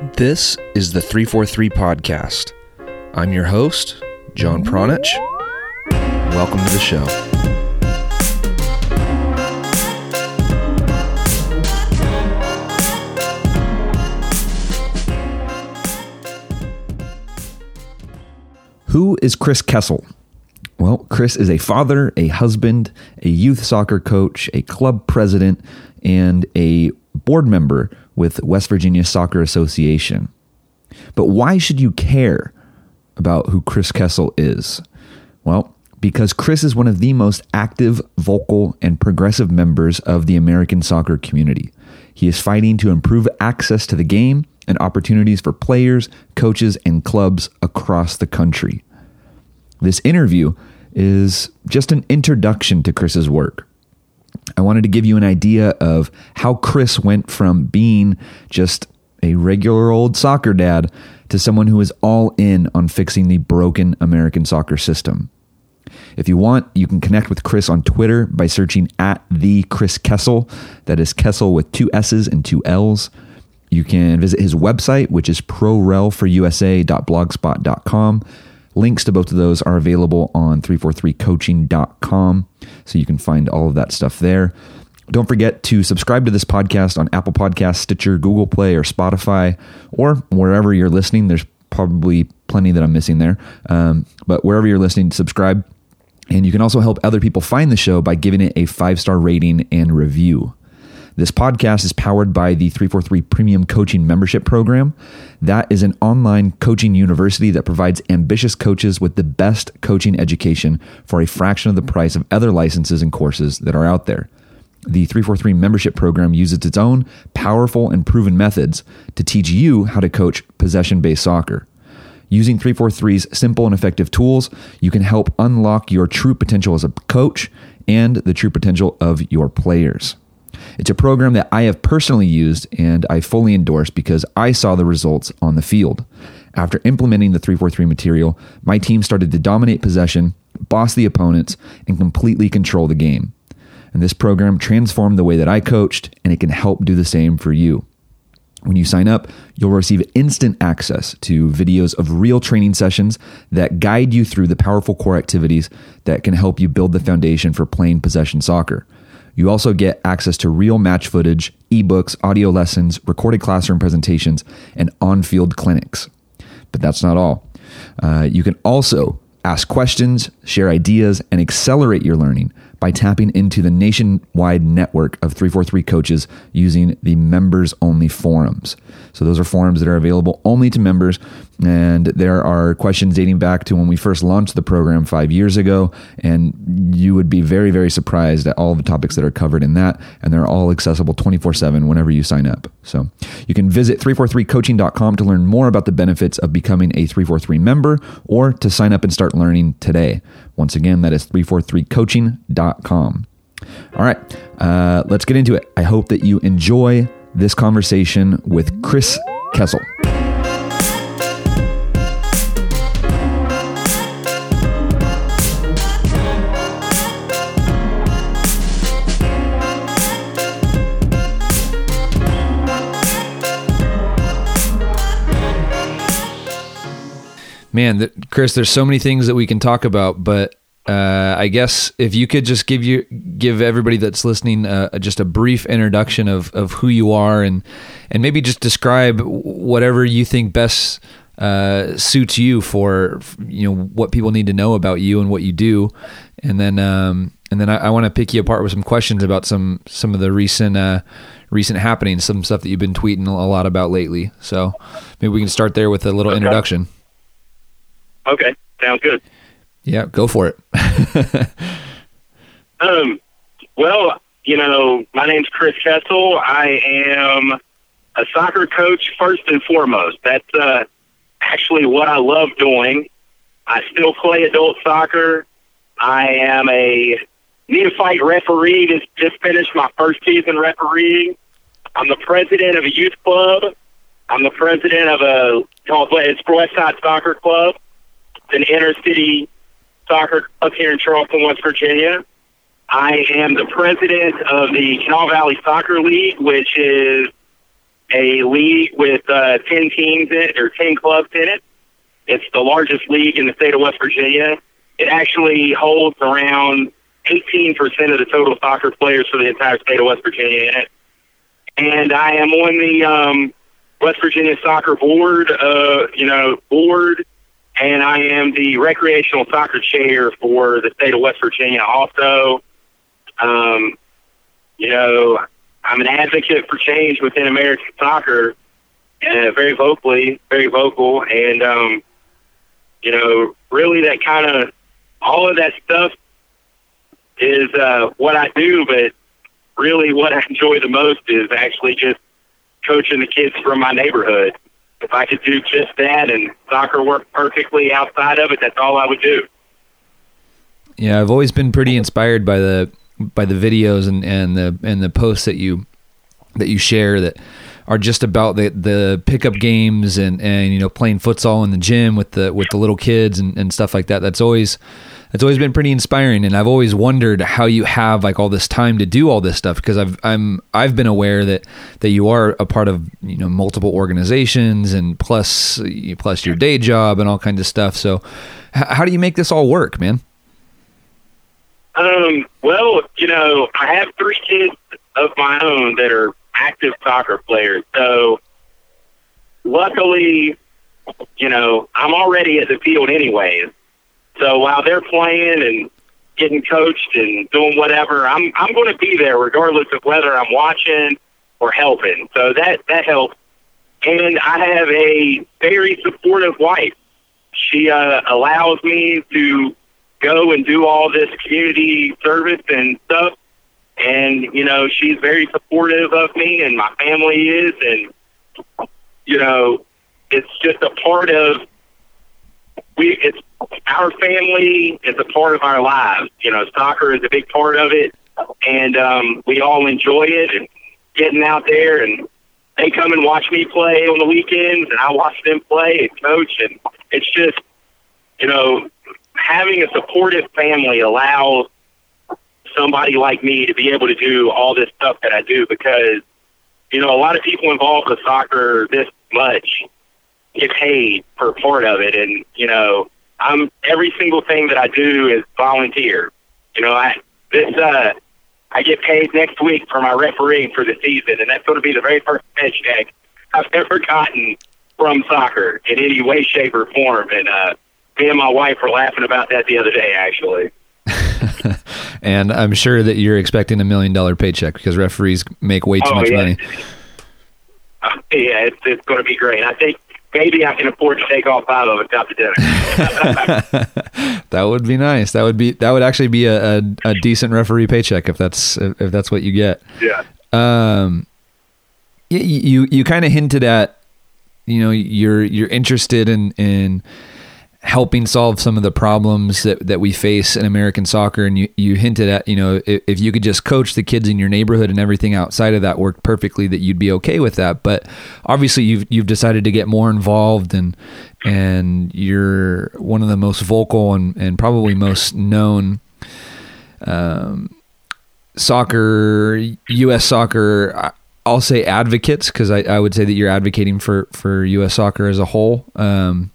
This is the 343 Podcast. I'm your host, John Pranjic. Welcome to the show. Who is Chris Kessell? Well, Chris is a father, a husband, a youth soccer coach, a club president, and a board member with West Virginia Soccer Association. But why should you care about who Chris Kessell is? Well, because Chris is one of the most active, vocal, and progressive members of the American soccer community. He is fighting to improve access to the game and opportunities for players, coaches, and clubs across the country. This interview is just an introduction to Chris's work. I wanted to give you an idea of how Chris went from being just a regular old soccer dad to someone who is all in on fixing the broken American soccer system. If you want, you can connect with Chris on Twitter by searching at the Chris Kessell. That is Kessell with two S's and two L's. You can visit his website, which is prorelforusa.blogspot.com. Links to both of those are available on 343coaching.com, so you can find all of that stuff there. Don't forget to subscribe to this podcast on Apple Podcasts, Stitcher, Google Play, or Spotify, or wherever you're listening. There's probably plenty that I'm missing there. Um, but wherever you're listening, subscribe. And you can also help other people find the show by giving it a five star rating and review. This podcast is powered by the 343 Premium Coaching Membership Program. That is an online coaching university that provides ambitious coaches with the best coaching education for a fraction of the price of other licenses and courses that are out there. The 343 membership program uses its own powerful and proven methods to teach you how to coach possession based soccer. Using 343's simple and effective tools, you can help unlock your true potential as a coach and the true potential of your players. It's a program that I have personally used and I fully endorse because I saw the results on the field. After implementing the 343 material, my team started to dominate possession, boss the opponents, and completely control the game. And this program transformed the way that I coached, and it can help do the same for you. When you sign up, you'll receive instant access to videos of real training sessions that guide you through the powerful core activities that can help you build the foundation for playing possession soccer. You also get access to real match footage, ebooks, audio lessons, recorded classroom presentations, and on field clinics. But that's not all. Uh, you can also ask questions, share ideas, and accelerate your learning by tapping into the nationwide network of 343 coaches using the members only forums. So, those are forums that are available only to members. And there are questions dating back to when we first launched the program five years ago. And you would be very, very surprised at all the topics that are covered in that. And they're all accessible 24 7 whenever you sign up. So, you can visit 343coaching.com to learn more about the benefits of becoming a 343 member or to sign up and start learning today. Once again, that is 343coaching.com. All right, uh, let's get into it. I hope that you enjoy this conversation with Chris Kessell. Man, Chris, there's so many things that we can talk about, but uh, I guess if you could just give you give everybody that's listening uh, just a brief introduction of, of who you are and and maybe just describe whatever you think best uh, suits you for you know what people need to know about you and what you do, and then um, and then I, I want to pick you apart with some questions about some some of the recent uh, recent happenings, some stuff that you've been tweeting a lot about lately. So maybe we can start there with a little okay. introduction. Okay, sounds good. Yeah, go for it. um, well, you know, my name's Chris Kessell. I am a soccer coach first and foremost. That's uh, actually what I love doing. I still play adult soccer. I am a neophyte referee. Just just finished my first season refereeing. I'm the president of a youth club. I'm the president of a it's Westside Soccer Club It's an inner city soccer club here in Charleston, West Virginia. I am the president of the Kanawha Valley Soccer League, which is a league with uh, 10 teams in it, or 10 clubs in it. It's the largest league in the state of West Virginia. It actually holds around 18% of the total soccer players for the entire state of West Virginia in it. And I am on the um, West Virginia Soccer Board, uh, you know, board, and I am the recreational soccer chair for the state of West Virginia also. Um, you know, I'm an advocate for change within American soccer, uh, very vocally, very vocal, and um, you know, really that kind of all of that stuff is uh, what I do, but really what I enjoy the most is actually just coaching the kids from my neighborhood. If I could do just that and soccer work perfectly outside of it, that's all I would do. Yeah, I've always been pretty inspired by the by the videos and, and the and the posts that you that you share that are just about the the pickup games and and you know playing futsal in the gym with the with the little kids and, and stuff like that. That's always it's always been pretty inspiring. And I've always wondered how you have like all this time to do all this stuff because I've I'm I've been aware that that you are a part of you know multiple organizations and plus plus your day job and all kinds of stuff. So how do you make this all work man? Um well you know I have three kids of my own that are active soccer players so luckily you know I'm already at the field anyways so while they're playing and getting coached and doing whatever, I'm I'm going to be there regardless of whether I'm watching or helping. So that that helps. And I have a very supportive wife. She uh, allows me to go and do all this community service and stuff. And you know, she's very supportive of me, and my family is, and you know, it's just a part of we it's our family is a part of our lives. You know, soccer is a big part of it, and um, we all enjoy it and getting out there. And they come and watch me play on the weekends, and I watch them play and coach. And it's just, you know, having a supportive family allows somebody like me to be able to do all this stuff that I do because, you know, a lot of people involved with soccer this much get paid for part of it, and you know, I'm every single thing that I do is volunteer. You know, I this uh, I get paid next week for my refereeing for the season, and that's going to be the very first paycheck I've ever gotten from soccer in any way, shape, or form. And uh, me and my wife were laughing about that the other day, actually. and I'm sure that you're expecting a million dollar paycheck because referees make way too oh, much yeah. money. Uh, yeah, it's, it's going to be great. I think maybe I can afford to take all five of us out to dinner. that would be nice. That would be that would actually be a, a, a, decent referee paycheck if that's if that's what you get. Yeah. Um. You you, you kind of hinted at, you know, you're you're interested in in helping solve some of the problems that, that we face in American soccer. And you, you hinted at, you know, if, if, you could just coach the kids in your neighborhood and everything outside of that worked perfectly, that you'd be okay with that. But obviously you've, you've decided to get more involved and, and you're one of the most vocal and, and probably most known, um, soccer, U.S. soccer, I'll say advocates because I, I would say that you're advocating for, for U.S. soccer as a whole. Um,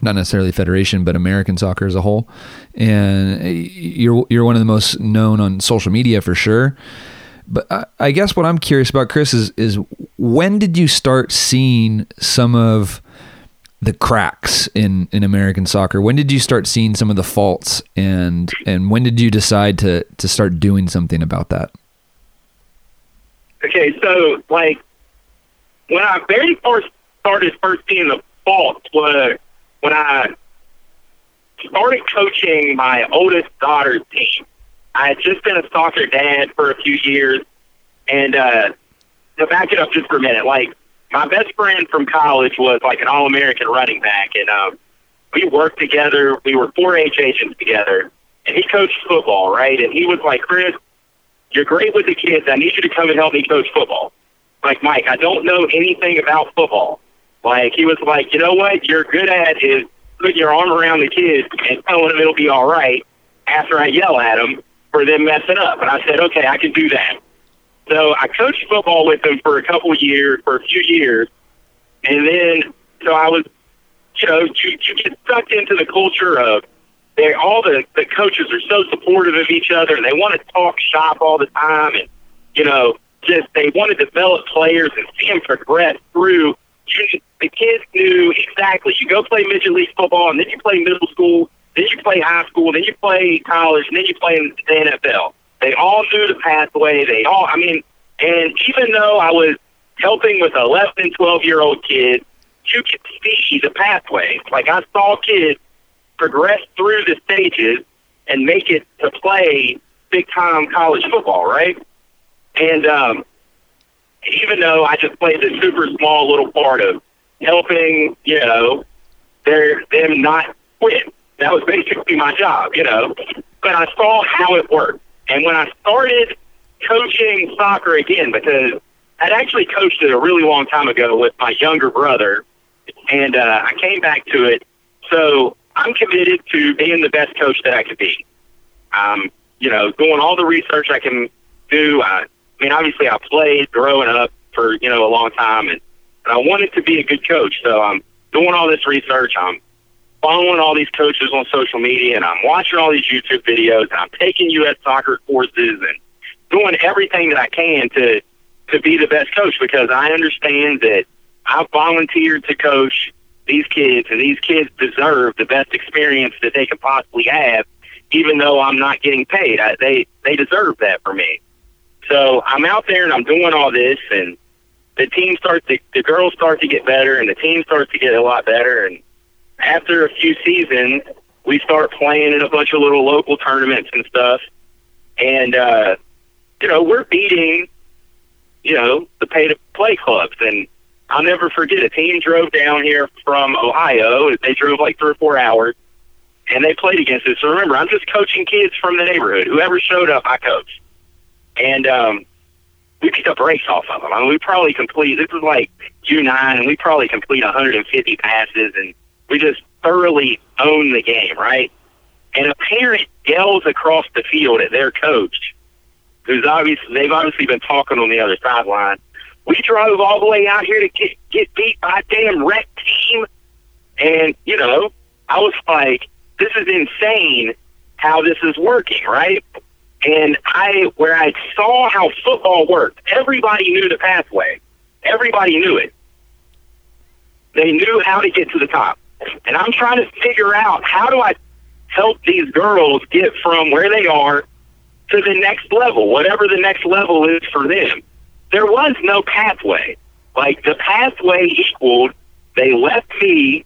not necessarily federation, but American soccer as a whole. And you're you're one of the most known on social media for sure. But I, I guess what I'm curious about, Chris, is is when did you start seeing some of the cracks in, in American soccer? When did you start seeing some of the faults, and and when did you decide to to start doing something about that? Okay, so like when I very first started first seeing the faults was when I started coaching my oldest daughter's team, I had just been a soccer dad for a few years. And uh, to back it up just for a minute, like my best friend from college was like an All American running back, and um, we worked together. We were 4-H agents together, and he coached football, right? And he was like, Chris, you're great with the kids. I need you to come and help me coach football. Like Mike, I don't know anything about football. Like he was like, you know what you're good at is putting your arm around the kids and telling them it'll be all right after I yell at them for them messing up. And I said, okay, I can do that. So I coached football with him for a couple years, for a few years, and then so I was, you know, you, you get sucked into the culture of they all the the coaches are so supportive of each other and they want to talk shop all the time and you know just they want to develop players and see them progress through. You, the kids knew exactly. You go play midget league football and then you play middle school, then you play high school, then you play college, and then you play in the NFL. They all knew the pathway. They all, I mean, and even though I was helping with 11 and 12 year old kids, you could see the pathway. Like I saw kids progress through the stages and make it to play big time college football, right? And um, even though I just played the super small little part of helping, you know, their them not quit. That was basically my job, you know. But I saw how it worked. And when I started coaching soccer again, because I'd actually coached it a really long time ago with my younger brother, and uh, I came back to it. So I'm committed to being the best coach that I could be. Um, you know, doing all the research I can do. I, I mean, obviously, I played growing up for you know a long time, and, and I wanted to be a good coach. So I'm doing all this research. I'm following all these coaches on social media, and I'm watching all these YouTube videos, and I'm taking U.S. soccer courses, and doing everything that I can to to be the best coach because I understand that I volunteered to coach these kids, and these kids deserve the best experience that they can possibly have, even though I'm not getting paid. I, they they deserve that for me. So I'm out there and I'm doing all this, and the team starts to the girls start to get better, and the team starts to get a lot better. And after a few seasons, we start playing in a bunch of little local tournaments and stuff, and uh, you know we're beating you know the pay to play clubs and I'll never forget a team drove down here from Ohio. They drove like three or four hours, and they played against us. So remember, I'm just coaching kids from the neighborhood. Whoever showed up, I coached. And um, we picked up race off of them. I mean, we probably complete, this is like U9, and we probably complete 150 passes, and we just thoroughly own the game, right? And a parent yells across the field at their coach, who's obviously, they've obviously been talking on the other sideline we drove all the way out here to get get beat by a damn rec team, and you know, I was like, this is insane how this is working, right? And I, where I saw how football worked, everybody knew the pathway. Everybody knew it. They knew how to get to the top. And I'm trying to figure out how do I help these girls get from where they are to the next level, whatever the next level is for them there was no pathway. Like the pathway equaled, they left me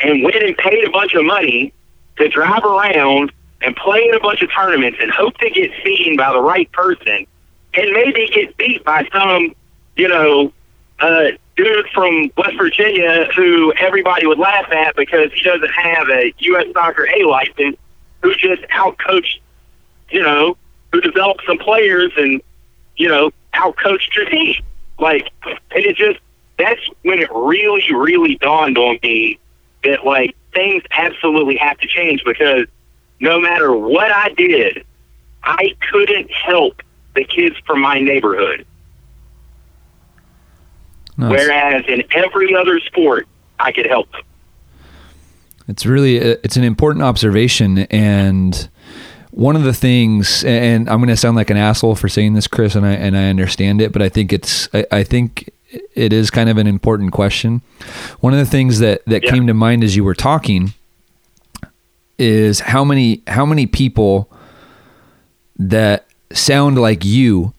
and went and paid a bunch of money to drive around and play in a bunch of tournaments and hope to get seen by the right person and maybe get beat by some, you know, uh, dude from West Virginia who everybody would laugh at because he doesn't have a U.S. Soccer A license, who just outcoached, you know, who developed some players and, you know, outcoached your team. Like, and it just, that's when it really, really dawned on me that, like, things absolutely have to change because no matter what I did, I couldn't help the kids from my neighborhood. Nice. Whereas in every other sport, I could help them. It's really uh, it's an important observation, and one of the things, and I'm going to sound like an asshole for saying this, Chris, and I and I understand it, but I think it's I, I think it is kind of an important question. One of the things that that yeah. came to mind as you were talking is how many how many people that sound like you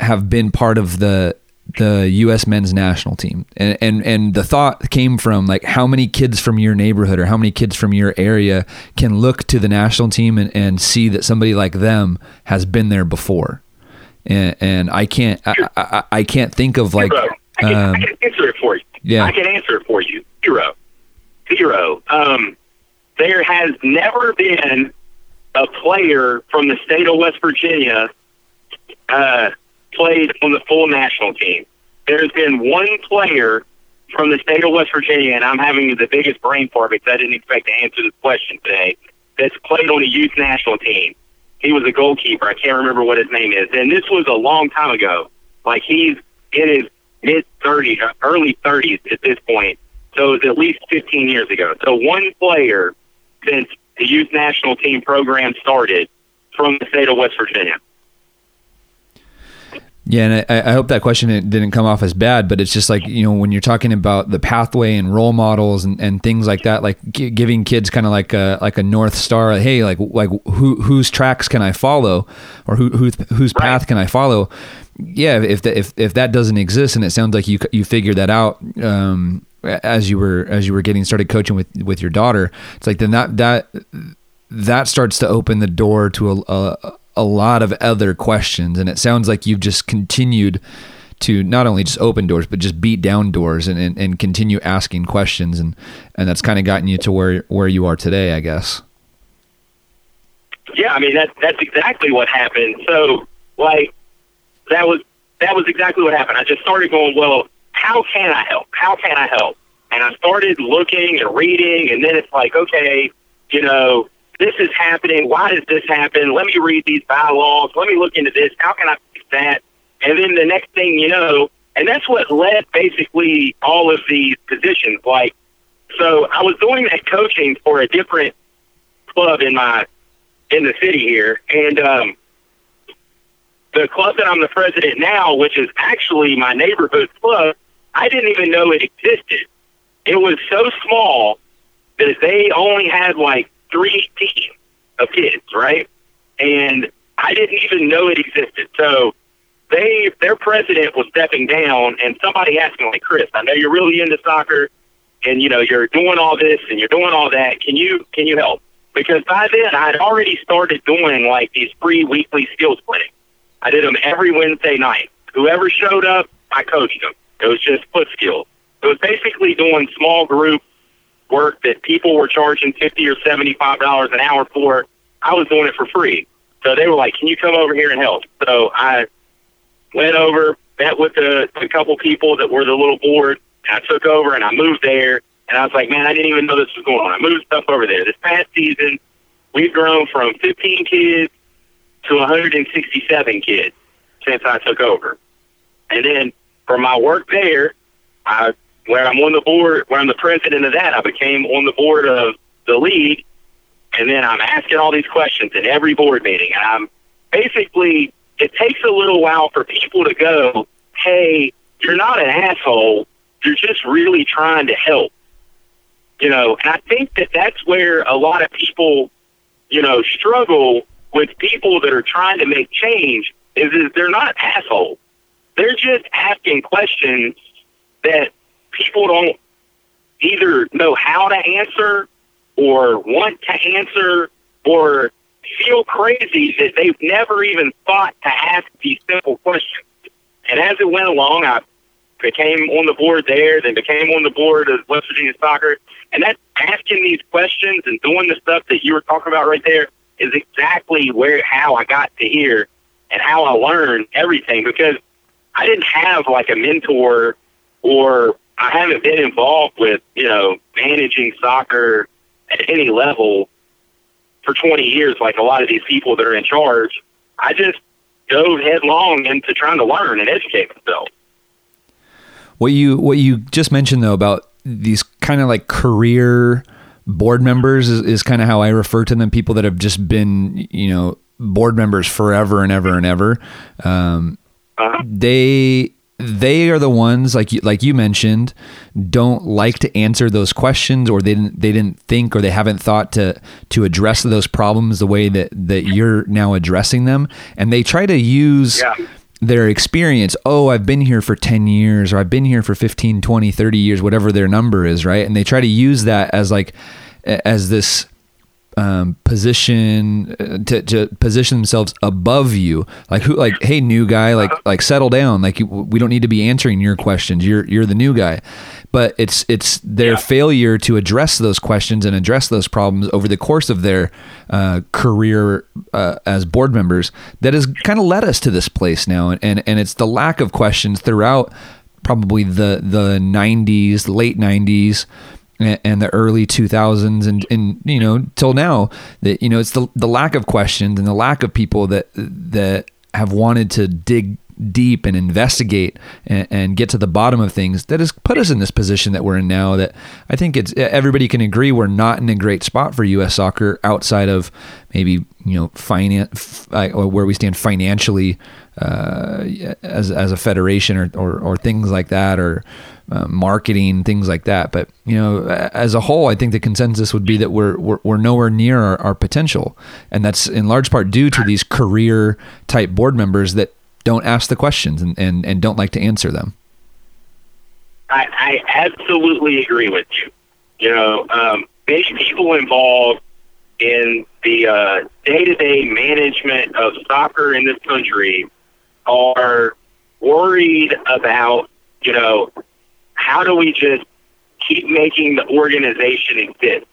have been part of the the U.S. men's national team, and and and the thought came from like how many kids from your neighborhood or how many kids from your area can look to the national team and, and see that somebody like them has been there before, and, and I can't I, I, I, can't think of like I can, um, I can answer it for you. Yeah, I can answer it for you. Zero, zero. Um, there has never been a player from the state of West Virginia. Uh, played on the full national team. There's been one player from the state of West Virginia, and I'm having the biggest brain fart because I didn't expect to answer this question today, that's played on a youth national team. He was a goalkeeper. I can't remember what his name is. And this was a long time ago. Like he's in his mid 30s, early 30s at this point. So it was at least 15 years ago. So one player since the youth national team program started from the state of West Virginia. Yeah, and I, I, hope that question didn't come off as bad, but it's just like you know when you're talking about the pathway and role models and, and things like that, like g- giving kids kind of like a like a north star. Like, hey, like like who whose tracks can I follow, or who, who whose right. path can I follow? Yeah, if the, if if that doesn't exist, and it sounds like you you figured that out um, as you were as you were getting started coaching with with your daughter, it's like then that that that starts to open the door to a, a a lot of other questions. And it sounds like you've just continued to not only just open doors, but just beat down doors and, and, and continue asking questions. And, and that's kind of gotten you to where, where you are today, I guess. Yeah, I mean, that, that's exactly what happened. So, like, that was, that was exactly what happened. I just started going, well, how can I help? How can I help? And I started looking and reading, and then it's like, okay, you know, this is happening. Why does this happen? Let me read these bylaws. Let me look into this. How can I fix that? And then the next thing you know, and that's what led basically all of these positions. Like, so I was doing that coaching for a different club in my in the city here, and um, the club that I'm the president now, which is actually my neighborhood club, I didn't even know it existed. It was so small that they only had like three teams of kids, right? And I didn't even know it existed. So they their president was stepping down and somebody asked me like Chris, I know you're really into soccer and you know you're doing all this and you're doing all that. Can you can you help? Because by then I had already started doing like these free weekly skills clinics. I did them every Wednesday night. Whoever showed up, I coached them. It was just foot skills. It was basically doing small group work that people were charging fifty or seventy five dollars an hour for. I was doing it for free. So they were like, "Can you come over here and help?" So I went over, met with a, a couple people that were the little board, and I took over and I moved there. And I was like, "Man, I didn't even know this was going on." I moved stuff over there. This past season, we've grown from 15 kids to 167 kids since I took over. And then for my work there, I where I'm on the board, where I'm the president of that, I became on the board of the league, and then I'm asking all these questions in every board meeting, and I'm basically it takes a little while for people to go, hey, you're not an asshole, you're just really trying to help, you know, and I think that that's where a lot of people, you know, struggle with people that are trying to make change is, is they're not assholes. They're just asking questions that people don't either know how to answer or want to answer or feel crazy that they've never even thought to ask these simple questions. And as it went along, I became on the board there, then became on the board of West Virginia Soccer. And that asking these questions and doing the stuff that you were talking about right there is exactly where how I got to here and how I learned everything because I didn't have like a mentor or I haven't been involved with, you know, managing soccer at any level for 20 years like a lot of these people that are in charge. I just dove headlong into trying to learn and educate myself. What you what you just mentioned though about these kind of like career board members is, is kind of how I refer to them. People that have just been, you know, board members forever and ever and ever. Um. They they are the ones like you, like you mentioned don't like to answer those questions or they didn't they didn't think or they haven't thought to to address those problems the way that that you're now addressing them. And they try to use yeah. their experience. Oh I've been here for 10 years or I've been here for 15 20 30 years whatever their number is right? And they try to use that as like as this um, position uh, to, to position themselves above you. Like who like hey new guy like like settle down. Like we don't need to be answering your questions. You're you're the new guy. But it's it's their yeah. failure to address those questions and address those problems over the course of their uh, career uh, as board members that has kind of led us to this place now. And, and and it's the lack of questions throughout probably the the 90s late 90s and the early 2000s and, and you know till now that you know it's the, the lack of questions and the lack of people that that have wanted to dig deep and investigate and, and, get to the bottom of things that has put us in this position that we're in now. That I think it's everybody can agree we're not in a great spot for U.S. soccer outside of maybe you know finance or where we stand financially uh, as as a federation or, or, or things like that or uh, marketing things like that. But you know, as a whole, I think the consensus would be that we're we're, we're nowhere near our, our potential, and that's in large part due to these career type board members that don't ask the questions and, and, and don't like to answer them. I, I absolutely agree with you. You know, um, many people involved in the day to day management of soccer in this country are worried about, you know, how do we just keep making the organization exist?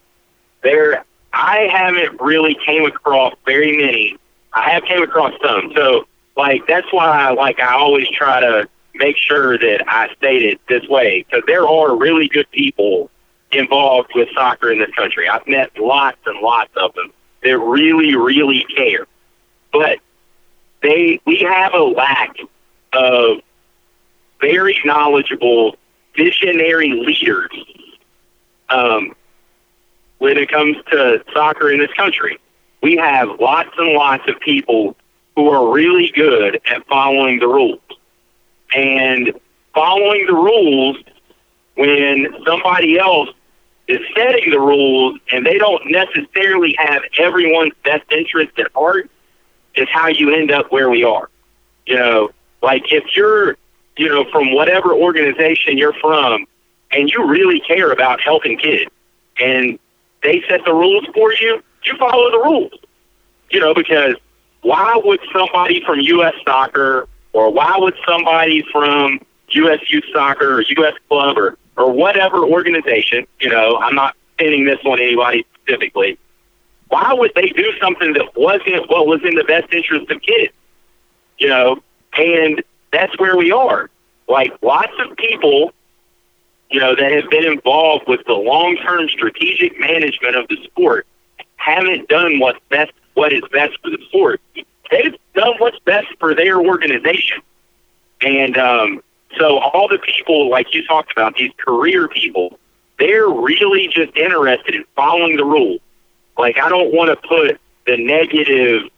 There, I haven't really came across very many. I have came across some. So, like, that's why, like, I always try to make sure that I state it this way because there are really good people involved with soccer in this country. I've met lots and lots of them that really, really care. But they we have a lack of very knowledgeable visionary leaders um, when it comes to soccer in this country. We have lots and lots of people who are really good at following the rules. And following the rules when somebody else is setting the rules and they don't necessarily have everyone's best interest at heart is how you end up where we are. You know, like if you're, you know, from whatever organization you're from and you really care about helping kids and they set the rules for you, you follow the rules. You know, because why would somebody from U.S. Soccer or why would somebody from U.S. Youth Soccer or U.S. Club or, or whatever organization, you know, I'm not pinning this on anybody specifically, why would they do something that wasn't what was in the best interest of kids? You know, and that's where we are. Like lots of people, you know, that have been involved with the long term strategic management of the sport haven't done what's best what is best for the sport. They've done what's best for their organization. And um, so all the people like you talked about, these career people, they're really just interested in following the rules like I don't want to put the negative,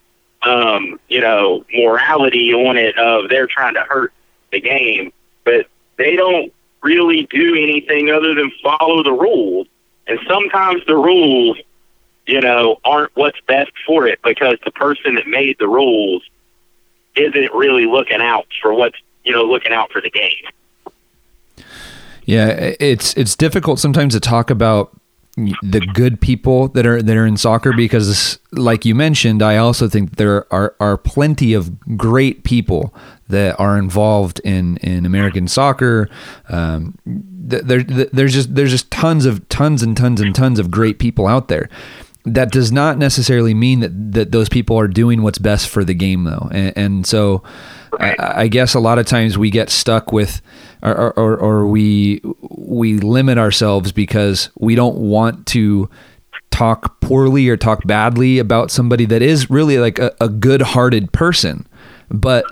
um, you know, morality on it of they're trying to hurt the game, but they don't really do anything other than follow the rules. And sometimes the rules, you know, aren't what's best for it because the person that made the rules isn't really looking out for what's, you know, looking out for the game. Yeah, it's it's difficult sometimes to talk about the good people that are that are in soccer because like you mentioned I also think there are are plenty of great people that are involved in in American soccer. Um, there, there's just there's just tons of tons and tons and tons of great people out there that does not necessarily mean that that those people are doing what's best for the game though and, and so I, I guess a lot of times we get stuck with or, or, or we we limit ourselves because we don't want to talk poorly or talk badly about somebody that is really like a, a good-hearted person, but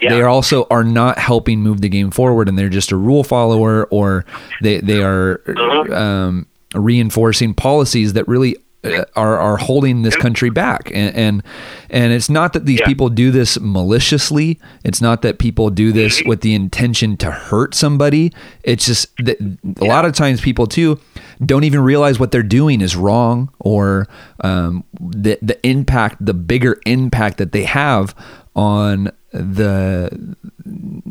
yeah. they also are not helping move the game forward, and they're just a rule follower, or they they are uh-huh. um, reinforcing policies that really are are holding this country back and and, and it's not that these yeah. people do this maliciously it's not that people do this mm-hmm. with the intention to hurt somebody it's just that a yeah. lot of times people too don't even realize what they're doing is wrong or um, the the impact the bigger impact that they have on the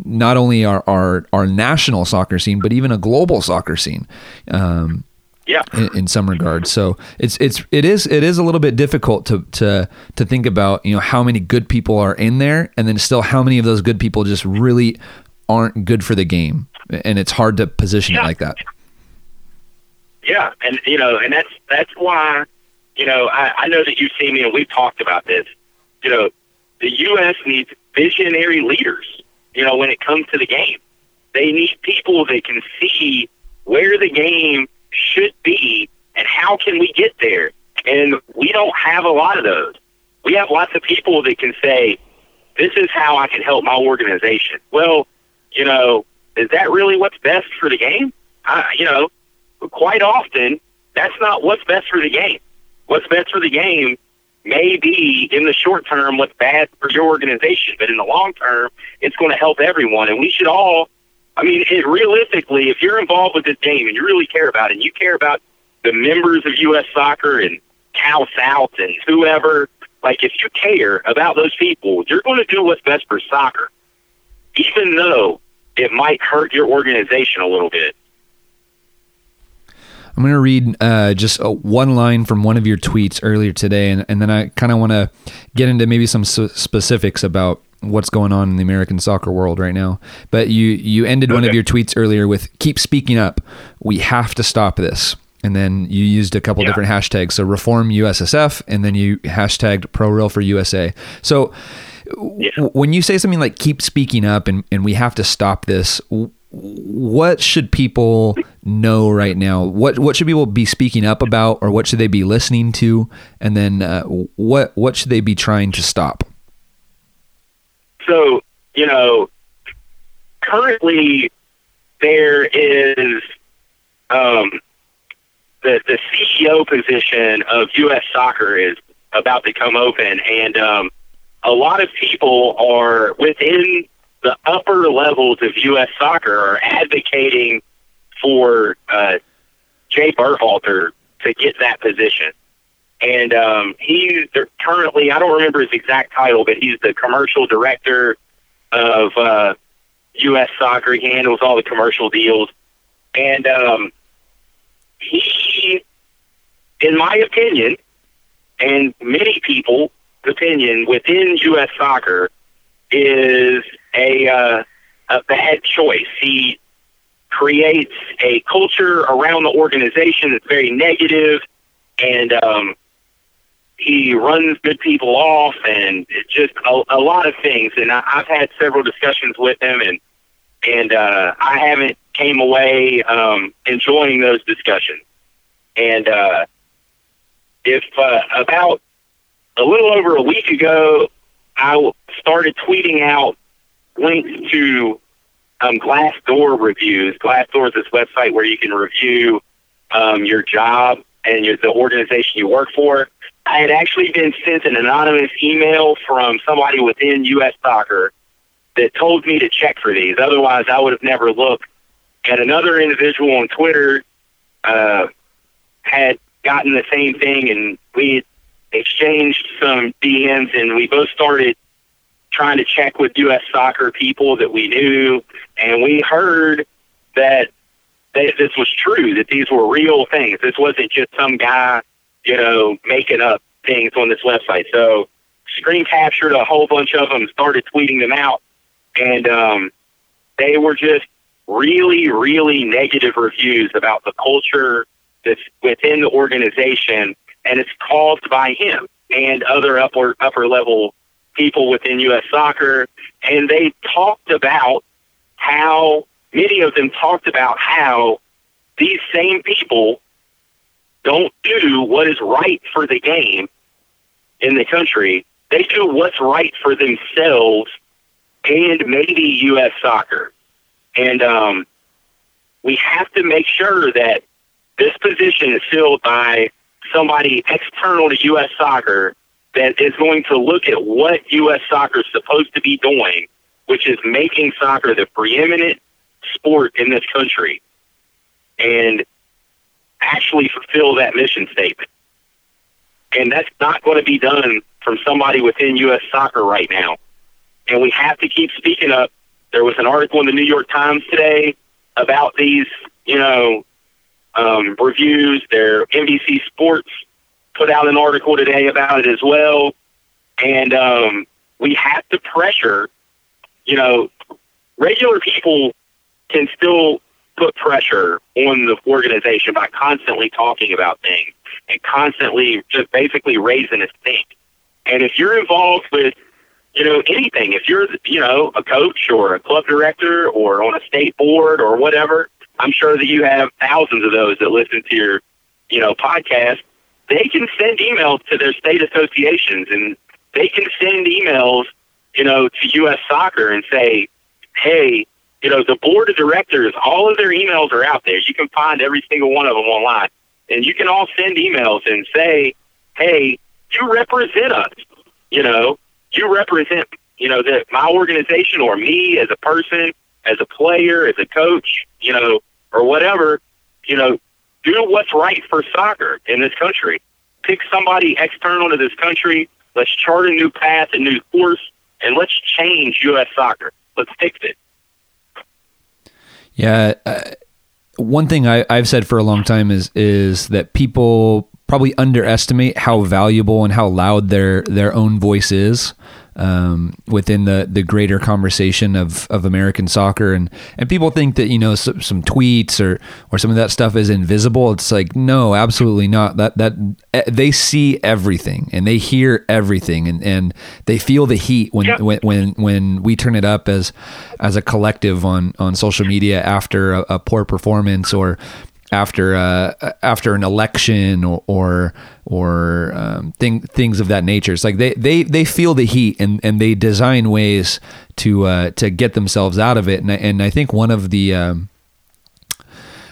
not only our, our our national soccer scene but even a global soccer scene um, yeah. In, in, some regards. So it's it's it is it is a little bit difficult to to to think about you know how many good people are in there, and then still how many of those good people just really aren't good for the game, and it's hard to position yeah. it like that. Yeah, and you know, and that's that's why you know I, I know that you've seen me, and we've talked about this. You know, the U.S. needs visionary leaders. You know, when it comes to the game, they need people that can see where the game should be and how can we get there? And we don't have a lot of those. We have lots of people that can say, this is how I can help my organization. Well, you know, is that really what's best for the game? I, you know, quite often that's not what's best for the game. What's best for the game may be in the short term what's bad for your organization, but in the long term, it's going to help everyone. And we should all, I mean, it, realistically, if you're involved with this game and you really care about it, and you care about the members of U.S. Soccer and Cal South and whoever, like if you care about those people, you're going to do what's best for soccer, even though it might hurt your organization a little bit. I'm going to read uh, just a, one line from one of your tweets earlier today, and, and then I kind of want to get into maybe some specifics about what's going on in the American soccer world right now. But you you ended okay. one of your tweets earlier with "Keep speaking up. We have to stop this." And then you used a couple yeah. different hashtags. So reform USSF, and then you hashtagged pro rel for USA. So yeah. when you say something like keep speaking up and, and we have to stop this, what should people know right now? What what should people be speaking up about, or what should they be listening to? And then uh, what what should they be trying to stop? So you know, currently there is um, the the CEO position of U.S. Soccer is about to come open, and um, a lot of people are within the upper levels of U.S. soccer are advocating for uh, Jay Berhalter to get that position. And um, he's currently, I don't remember his exact title, but he's the commercial director of uh, U.S. soccer. He handles all the commercial deals. And um, he, in my opinion, and many people's opinion within U.S. soccer, is a uh, a bad choice. He creates a culture around the organization that's very negative, and um, he runs good people off, and just a, a lot of things. And I, I've had several discussions with him, and and uh, I haven't came away um, enjoying those discussions. And uh, if uh, about a little over a week ago, I started tweeting out links to um, Glassdoor reviews. Glassdoor is this website where you can review um, your job and your, the organization you work for. I had actually been sent an anonymous email from somebody within U.S. Soccer that told me to check for these. Otherwise, I would have never looked. And another individual on Twitter uh, had gotten the same thing, and we had exchanged some DMs, and we both started trying to check with U.S. soccer people that we knew, and we heard that this was true, that these were real things. This wasn't just some guy, you know, making up things on this website. So screen captured a whole bunch of them, started tweeting them out, and um, they were just really, really negative reviews about the culture that's within the organization, and it's caused by him and other upper upper level people within U.S. soccer, and they talked about how many of them talked about how these same people don't do what is right for the game in the country. They do what's right for themselves and maybe U.S. soccer. And um, we have to make sure that this position is filled by somebody external to U.S. soccer that is going to look at what U.S. soccer is supposed to be doing, which is making soccer the preeminent sport in this country, and actually fulfill that mission statement. And that's not going to be done from somebody within U.S. soccer right now. And we have to keep speaking up. There was an article in the New York Times today about these, you know, um, reviews. Their NBC Sports put out an article today about it as well. And um, we have to pressure, you know, regular people can still put pressure on the organization by constantly talking about things and constantly just basically raising a stink. And if you're involved with, you know, anything, if you're, you know, a coach or a club director or on a state board or whatever, I'm sure that you have thousands of those that listen to your, you know, podcast they can send emails to their state associations and they can send emails you know, to U.S. Soccer and say, hey, you know, the board of directors, all of their emails are out there. You can find every single one of them online. And you can all send emails and say, hey, you represent us. You know, you represent, you know, that my organization or me as a person, as a player, as a coach, you know, or whatever, you know, do what's right for soccer in this country. Pick somebody external to this country. Let's chart a new path, a new course, and let's change U.S. soccer. Let's fix it. Yeah. Uh, one thing I, I've said for a long time is is that people probably underestimate how valuable and how loud their their own voice is um, within the the greater conversation of, of American soccer. And and people think that you know some, some, tweets or or some of that stuff is invisible. It's like no absolutely not. That that eh, they see everything and they hear everything and, and they feel the heat when, yep. when when when we turn it up as as a collective on on social media after a, a poor performance or after uh, after an election or or, or um, thing, things of that nature. It's like they, they, they feel the heat and, and they design ways to uh, to get themselves out of it. And I, and I think one of the um,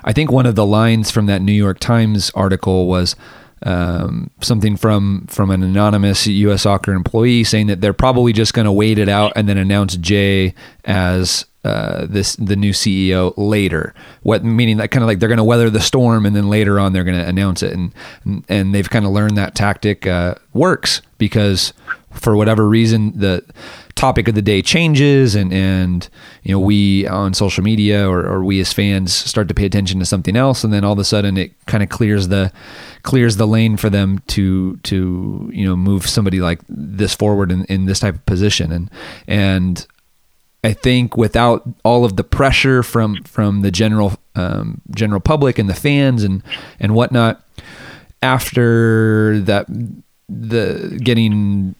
I think one of the lines from that New York Times article was um, something from from an anonymous U.S. soccer employee saying that they're probably just going to wait it out and then announce Jay as uh, this the new CEO later. What meaning that kind of like they're going to weather the storm and then later on they're going to announce it and and they've kind of learned that tactic uh, works because for whatever reason the topic of the day changes and and you know we on social media or, or we as fans start to pay attention to something else and then all of a sudden it kind of clears the clears the lane for them to to you know move somebody like this forward in, in this type of position and and I think without all of the pressure from from the general um, general public and the fans and and whatnot after that the getting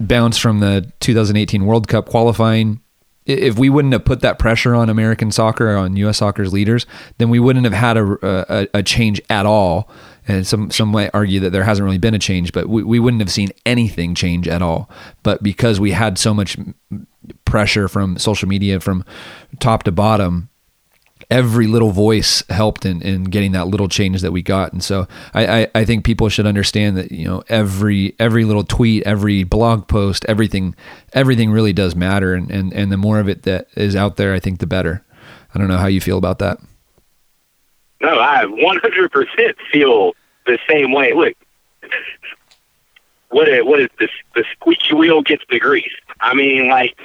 bounced from the 2018 World Cup qualifying if we wouldn't have put that pressure on American soccer on U.S. soccer's leaders, then we wouldn't have had a, a, a, change at all. And some some might argue that there hasn't really been a change, but we, we wouldn't have seen anything change at all. But because we had so much pressure from social media from top to bottom, every little voice helped in, in getting that little change that we got. And so I, I, I, think people should understand that, you know, every every little tweet, every blog post, everything everything really does matter and, and, and the more of it that is out there, I think the better. I don't know how you feel about that. No, I 100% feel the same way. Look, what what is this? The squeaky wheel gets the grease. I mean, like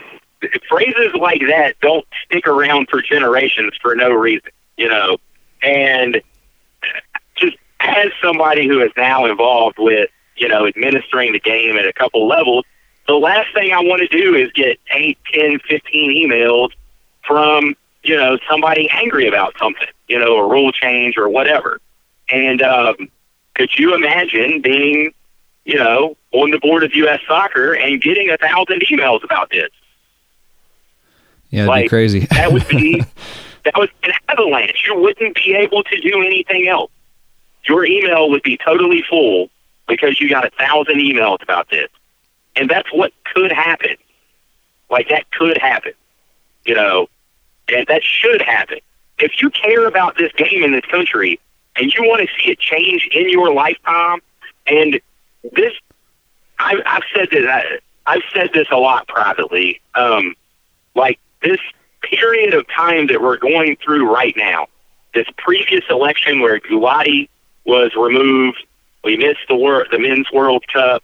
phrases like that don't stick around for generations for no reason, you know. And just as somebody who is now involved with, you know, administering the game at a couple levels, the last thing I want to do is get eight, ten, fifteen emails from, you know, somebody angry about something, you know, a rule change or whatever. And um, could you imagine being, you know, on the board of U.S. Soccer and getting a thousand emails about this? Yeah, that'd like, be crazy. that would be that would be an avalanche. You wouldn't be able to do anything else. Your email would be totally full because you got a thousand emails about this, and that's what could happen. Like that could happen, you know, and that should happen. If you care about this game in this country and you want to see it change in your lifetime, and this, I, I've said this. I, I've said this a lot privately. Um, like this period of time that we're going through right now, this previous election where Gulati was removed, we missed the wor- the men's World Cup.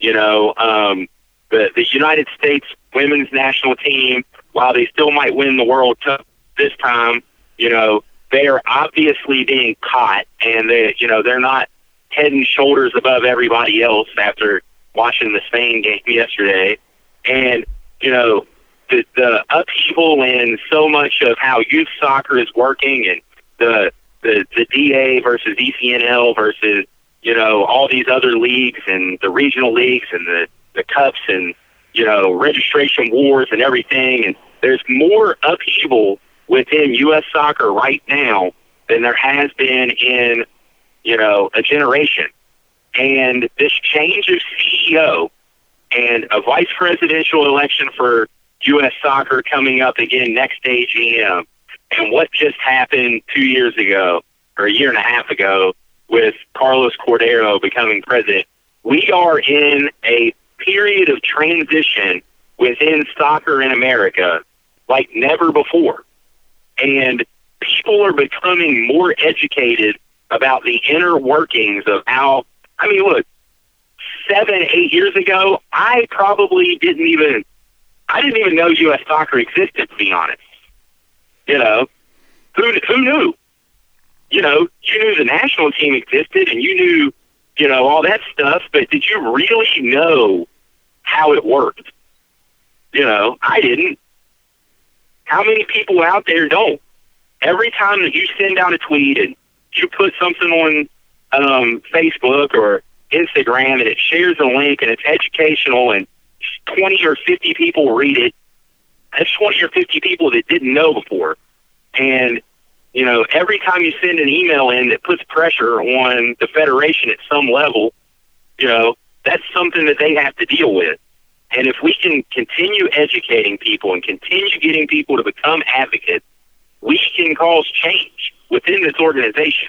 You know, um, the the United States women's national team, while they still might win the World Cup this time, you know, they are obviously being caught, and they, you know, they're not head and shoulders above everybody else after watching the Spain game yesterday. And you know, the, the upheaval in so much of how youth soccer is working and the the the DA versus ECNL versus you know all these other leagues and the regional leagues and the the cups and you know registration wars and everything and there's more upheaval within U.S. soccer right now than there has been in you know a generation and this change of CEO and a vice presidential election for U.S. soccer coming up again next AGM. And what just happened two years ago or a year and a half ago with Carlos Cordeiro becoming president. We are in a period of transition within soccer in America like never before. And people are becoming more educated about the inner workings of how, I mean, look, seven, eight years ago, I probably didn't even, I didn't even know U.S. soccer existed, to be honest. You know, who, who knew? You know, you knew the national team existed and you knew, you know, all that stuff, but did you really know how it worked? You know, I didn't. How many people out there don't? Every time that you send out a tweet and you put something on um, Facebook or Instagram and it shares a link and it's educational and 20 or 50 people read it, that's 20 or 50 people that didn't know before. And, you know, every time you send an email in that puts pressure on the Federation at some level, you know, that's something that they have to deal with. And if we can continue educating people and continue getting people to become advocates, we can cause change within this organization.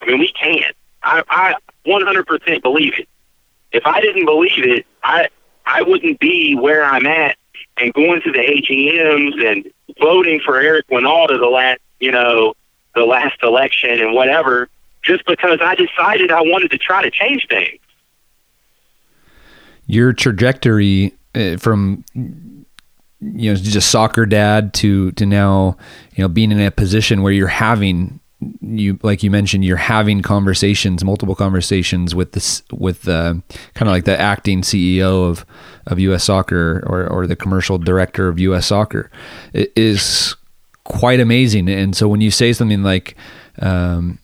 I mean, we can. I, I 100% believe it. If I didn't believe it, I I wouldn't be where I'm at and going to the AGMs and voting for Eric Wynalda the last, you know, the last election and whatever, just because I decided I wanted to try to change things. Your trajectory uh, from you know just soccer dad to to now you know being in a position where you're having you like you mentioned you're having conversations multiple conversations with this with the kind of like the acting CEO of of US soccer or or the commercial director of US soccer. It is quite amazing. And so when you say something like um,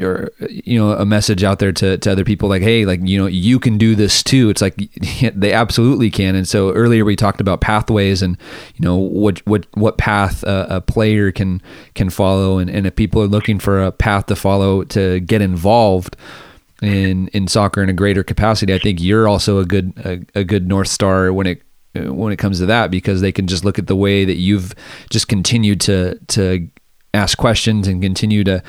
or you know a message out there to, to other people like hey like you know you can do this too. It's like they absolutely can. And so earlier we talked about pathways and you know what what what path a, a player can can follow. And, and if people are looking for a path to follow to get involved in in soccer in a greater capacity i think you're also a good a, a good north star when it when it comes to that because they can just look at the way that you've just continued to to ask questions and continue to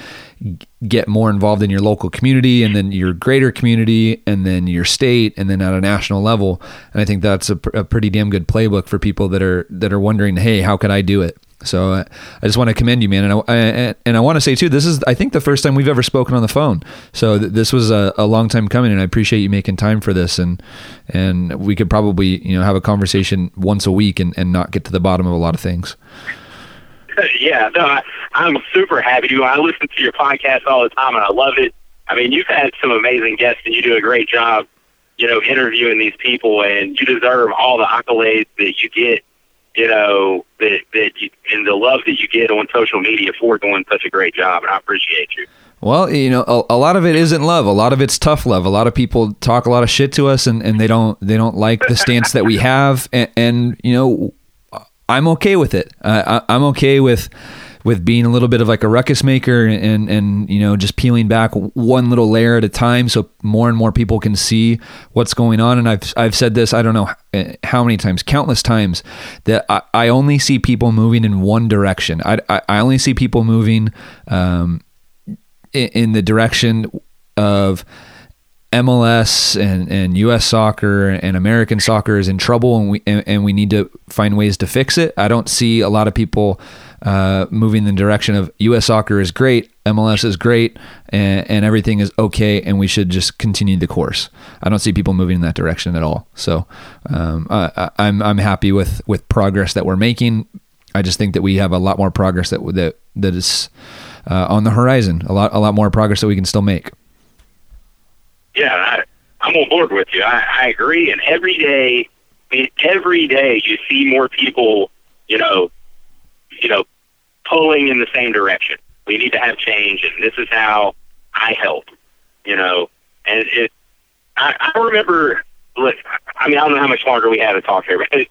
get more involved in your local community and then your greater community and then your state and then at a national level and i think that's a, a pretty damn good playbook for people that are that are wondering hey how could i do it so uh, I just want to commend you, man, and I, and I want to say too, this is I think the first time we've ever spoken on the phone. So th- this was a, a, long time coming, and I appreciate you making time for this. And and we could probably you know have a conversation once a week and, and not get to the bottom of a lot of things. yeah, no, I, I'm super happy to. I listen to your podcast all the time, and I love it. I mean, you've had some amazing guests, and you do a great job, you know, interviewing these people, and you deserve all the accolades that you get, you know, that that you, and the love that you get on social media for doing such a great job, and I appreciate you. Well, you know, a, a, lot of it isn't love. A lot of it's tough love. A lot of people talk a lot of shit to us, and, and they don't they don't like the stance that we have. And, and you know, I'm okay with it. Uh, I, I'm okay with with being a little bit of like a ruckus maker and and you know just peeling back one little layer at a time so more and more people can see what's going on and I've I've said this I don't know how many times countless times that I, I only see people moving in one direction I, I, I only see people moving um, in, in the direction of MLS and, and U.S. soccer and American soccer is in trouble, and we and, and, we need to find ways to fix it. I don't see a lot of people uh, moving in the direction of U.S. soccer is great, MLS is great, and, and, everything is okay, and we should just continue the course. I don't see people moving in that direction at all. So um, I, I'm I'm happy with with progress that we're making. I just think that we have a lot more progress that that that is uh, on the horizon. A lot a lot more progress that we can still make yeah, I, I'm on board with you. I, I agree. And every day, I mean, every day you see more people, you know, you know, pulling in the same direction. We need to have change, and this is how I help. You know, and it. I, I remember. Look, I mean, I don't know how much longer we have to talk here, but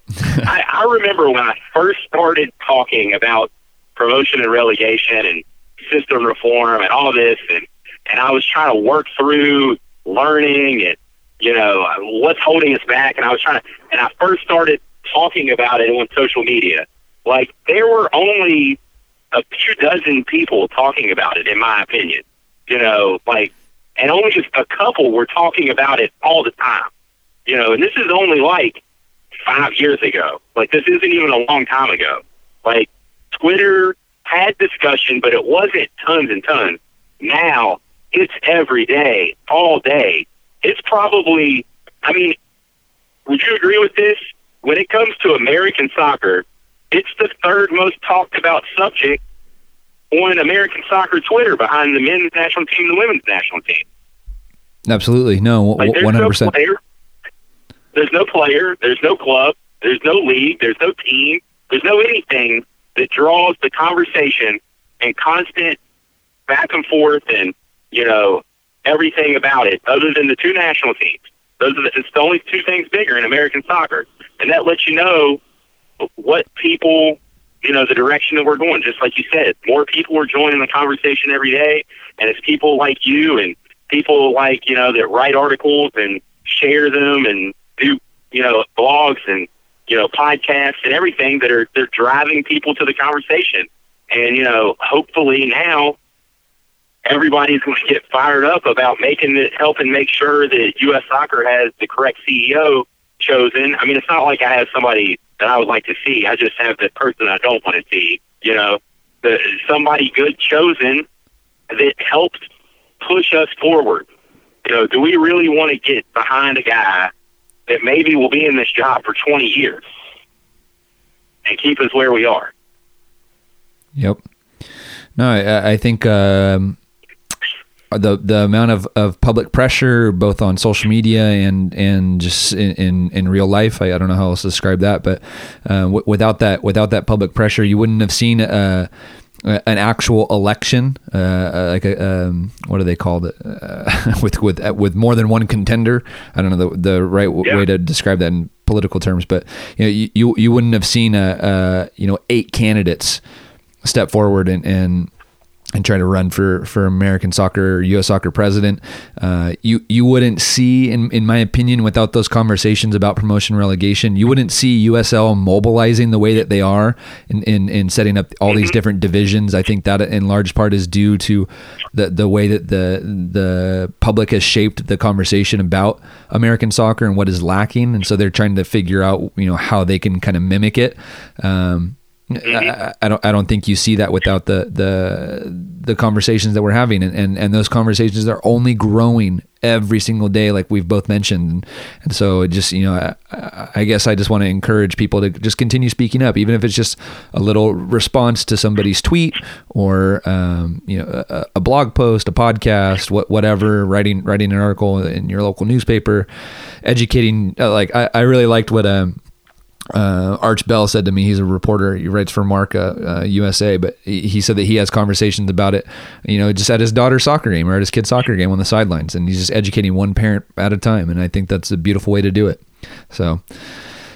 I, I remember when I first started talking about promotion and relegation and system reform and all this, and and I was trying to work through learning and you know, what's holding us back? And I was trying to, and I first started talking about it on social media. Like there were only a few dozen people talking about it, in my opinion. You know, like, and only just a couple were talking about it all the time. You know, and this is only like five years ago. Like this isn't even a long time ago. Like Twitter had discussion, but it wasn't tons and tons. Now it's every day, all day. It's probably, I mean, would you agree with this? When it comes to American soccer, it's the third most talked about subject on American soccer Twitter behind the men's national team and the women's national team. Absolutely. No, Like, 100%. no player. There's no player. There's no club. There's no league. There's no team. There's no anything that draws the conversation and constant back and forth and you know everything about it, other than the two national teams. Those are the, it's the only two things bigger in American soccer, and that lets you know what people, you know, the direction that we're going. Just like you said, more people are joining the conversation every day, and it's people like you and people like you know that write articles and share them and do you know blogs and you know podcasts and everything that are they're driving people to the conversation. And you know, hopefully now everybody's going to get fired up about making it, helping make sure that U.S. Soccer has the correct CEO chosen. I mean, it's not like I have somebody that I would like to see. I just have the person I don't want to see. You know, the somebody good chosen that helps push us forward. You know, do we really want to get behind a guy that maybe will be in this job for 20 years and keep us where we are? Yep. No, I, I think um, the the amount of, of public pressure, both on social media and and just in in, in real life, I, I don't know how else to describe that, but uh, w- without that without that public pressure, you wouldn't have seen a, an actual election, uh, uh, like a um, what do they call it, uh, with with with more than one contender. I don't know the the right w- Yeah. way to describe that in political terms, but you know you you, you wouldn't have seen a, a you know eight candidates step forward and and and try to run for for American soccer, U.S. soccer president. Uh, you you wouldn't see, in in my opinion, without those conversations about promotion relegation, you wouldn't see USL mobilizing the way that they are in in, in setting up all these different divisions. I think that in large part is due to the the way that the the public has shaped the conversation about American soccer and what is lacking, and so they're trying to figure out you know how they can kind of mimic it. Um, I, I don't. I don't think you see that without the the the conversations that we're having, and and, and those conversations are only growing every single day, like we've both mentioned. And, so, it just you know, I, I guess I just want to encourage people to just continue speaking up, even if it's just a little response to somebody's tweet or um, you know a, a blog post, a podcast, what whatever, writing writing an article in your local newspaper, educating. Uh, like I, I really liked what um uh, Arch Bell said to me, he's a reporter, he writes for Marca uh, USA, but he, he said that he has conversations about it, you know, just at his daughter's soccer game or at his kid's soccer game on the sidelines. And he's just educating one parent at a time. And I think that's a beautiful way to do it. So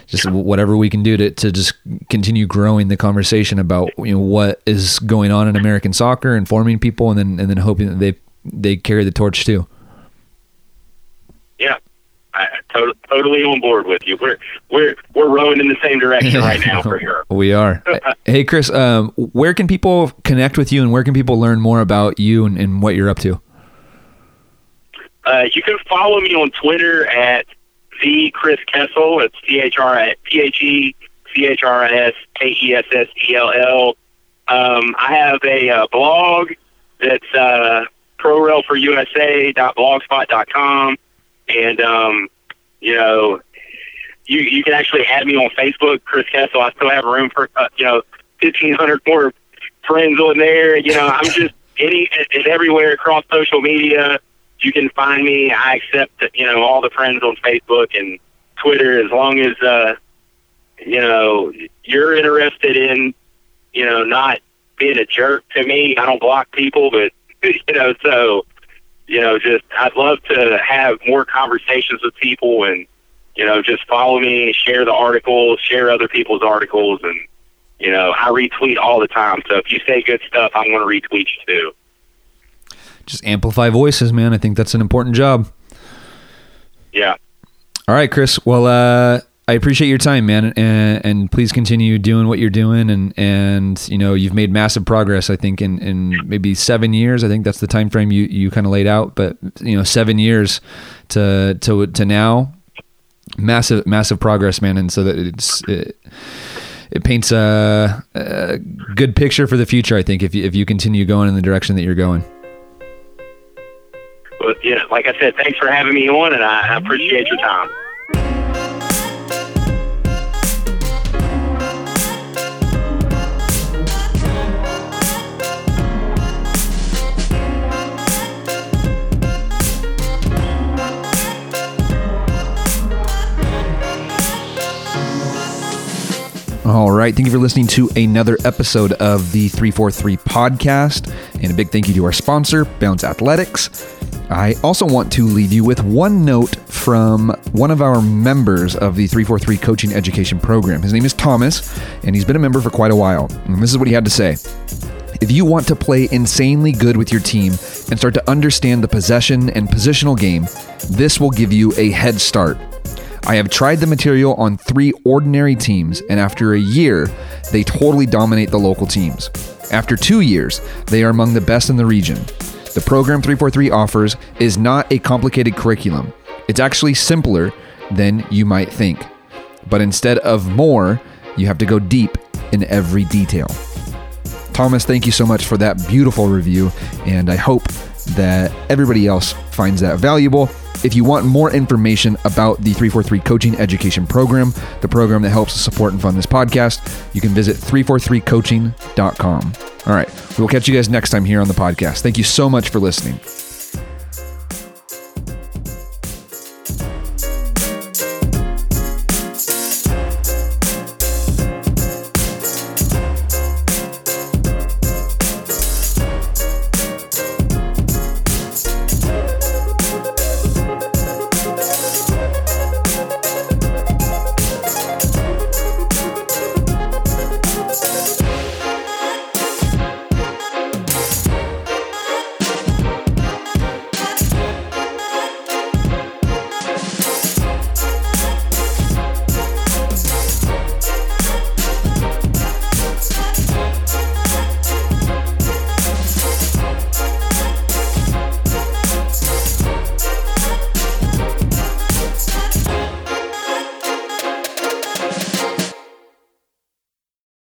just whatever we can do to, to just continue growing the conversation about, you know, what is going on in American soccer, informing people, and then, and then hoping that they, they carry the torch too. Yeah, I to- totally on board with you. We're we're we're rowing in the same direction right now for sure. We are. hey, Chris, um, where can people connect with you and where can people learn more about you and, and what you're up to? Uh, you can follow me on Twitter at the Chris Kessell. It's C H R P H E C H R I S K E S S E L L. Um, I have a uh, blog that's uh, ProRelForUSA.blogspot.com, and um, you know, you you can actually add me on Facebook, Chris Kessell. I still have room for uh, you know fifteen hundred more friends on there. You know, I'm just any and everywhere across social media. You can find me. I accept you know all the friends on Facebook and Twitter as long as uh, you know you're interested in you know not being a jerk to me. I don't block people, but you know so you know just I'd love to have more conversations with people and you know just follow me, share the articles, share other people's articles, and you know I retweet all the time. So if you say good stuff, I'm going to retweet you too. Just amplify voices, man. I think that's an important job. Yeah. All right, Chris. Well, uh, I appreciate your time, man, and, and please continue doing what you're doing. And and you know you've made massive progress. I think in, in maybe seven years. I think that's the time frame you, you kind of laid out. But you know, seven years to to to now, massive massive progress, man. And so that it's it, it paints a, a good picture for the future. I think if you, if you continue going in the direction that you're going. Well, yeah, like I said, thanks for having me on, and I, I appreciate your time. All right. Thank you for listening to another episode of the 343 podcast. And a big thank you to our sponsor, Bounce Athletics. I also want to leave you with one note from one of our members of the 343 Coaching Education Program. His name is Thomas, and he's been a member for quite a while. And this is what he had to say. If you want to play insanely good with your team and start to understand the possession and positional game, this will give you a head start. I have tried the material on three ordinary teams, and after a year, they totally dominate the local teams. After two years, they are among the best in the region. The program 343 offers is not a complicated curriculum, it's actually simpler than you might think. But instead of more, you have to go deep in every detail. Thomas, thank you so much for that beautiful review, and I hope that everybody else finds that valuable. If you want more information about the 343 Coaching Education Program, the program that helps support and fund this podcast, you can visit 343coaching.com. All right, we will catch you guys next time here on the podcast. Thank you so much for listening.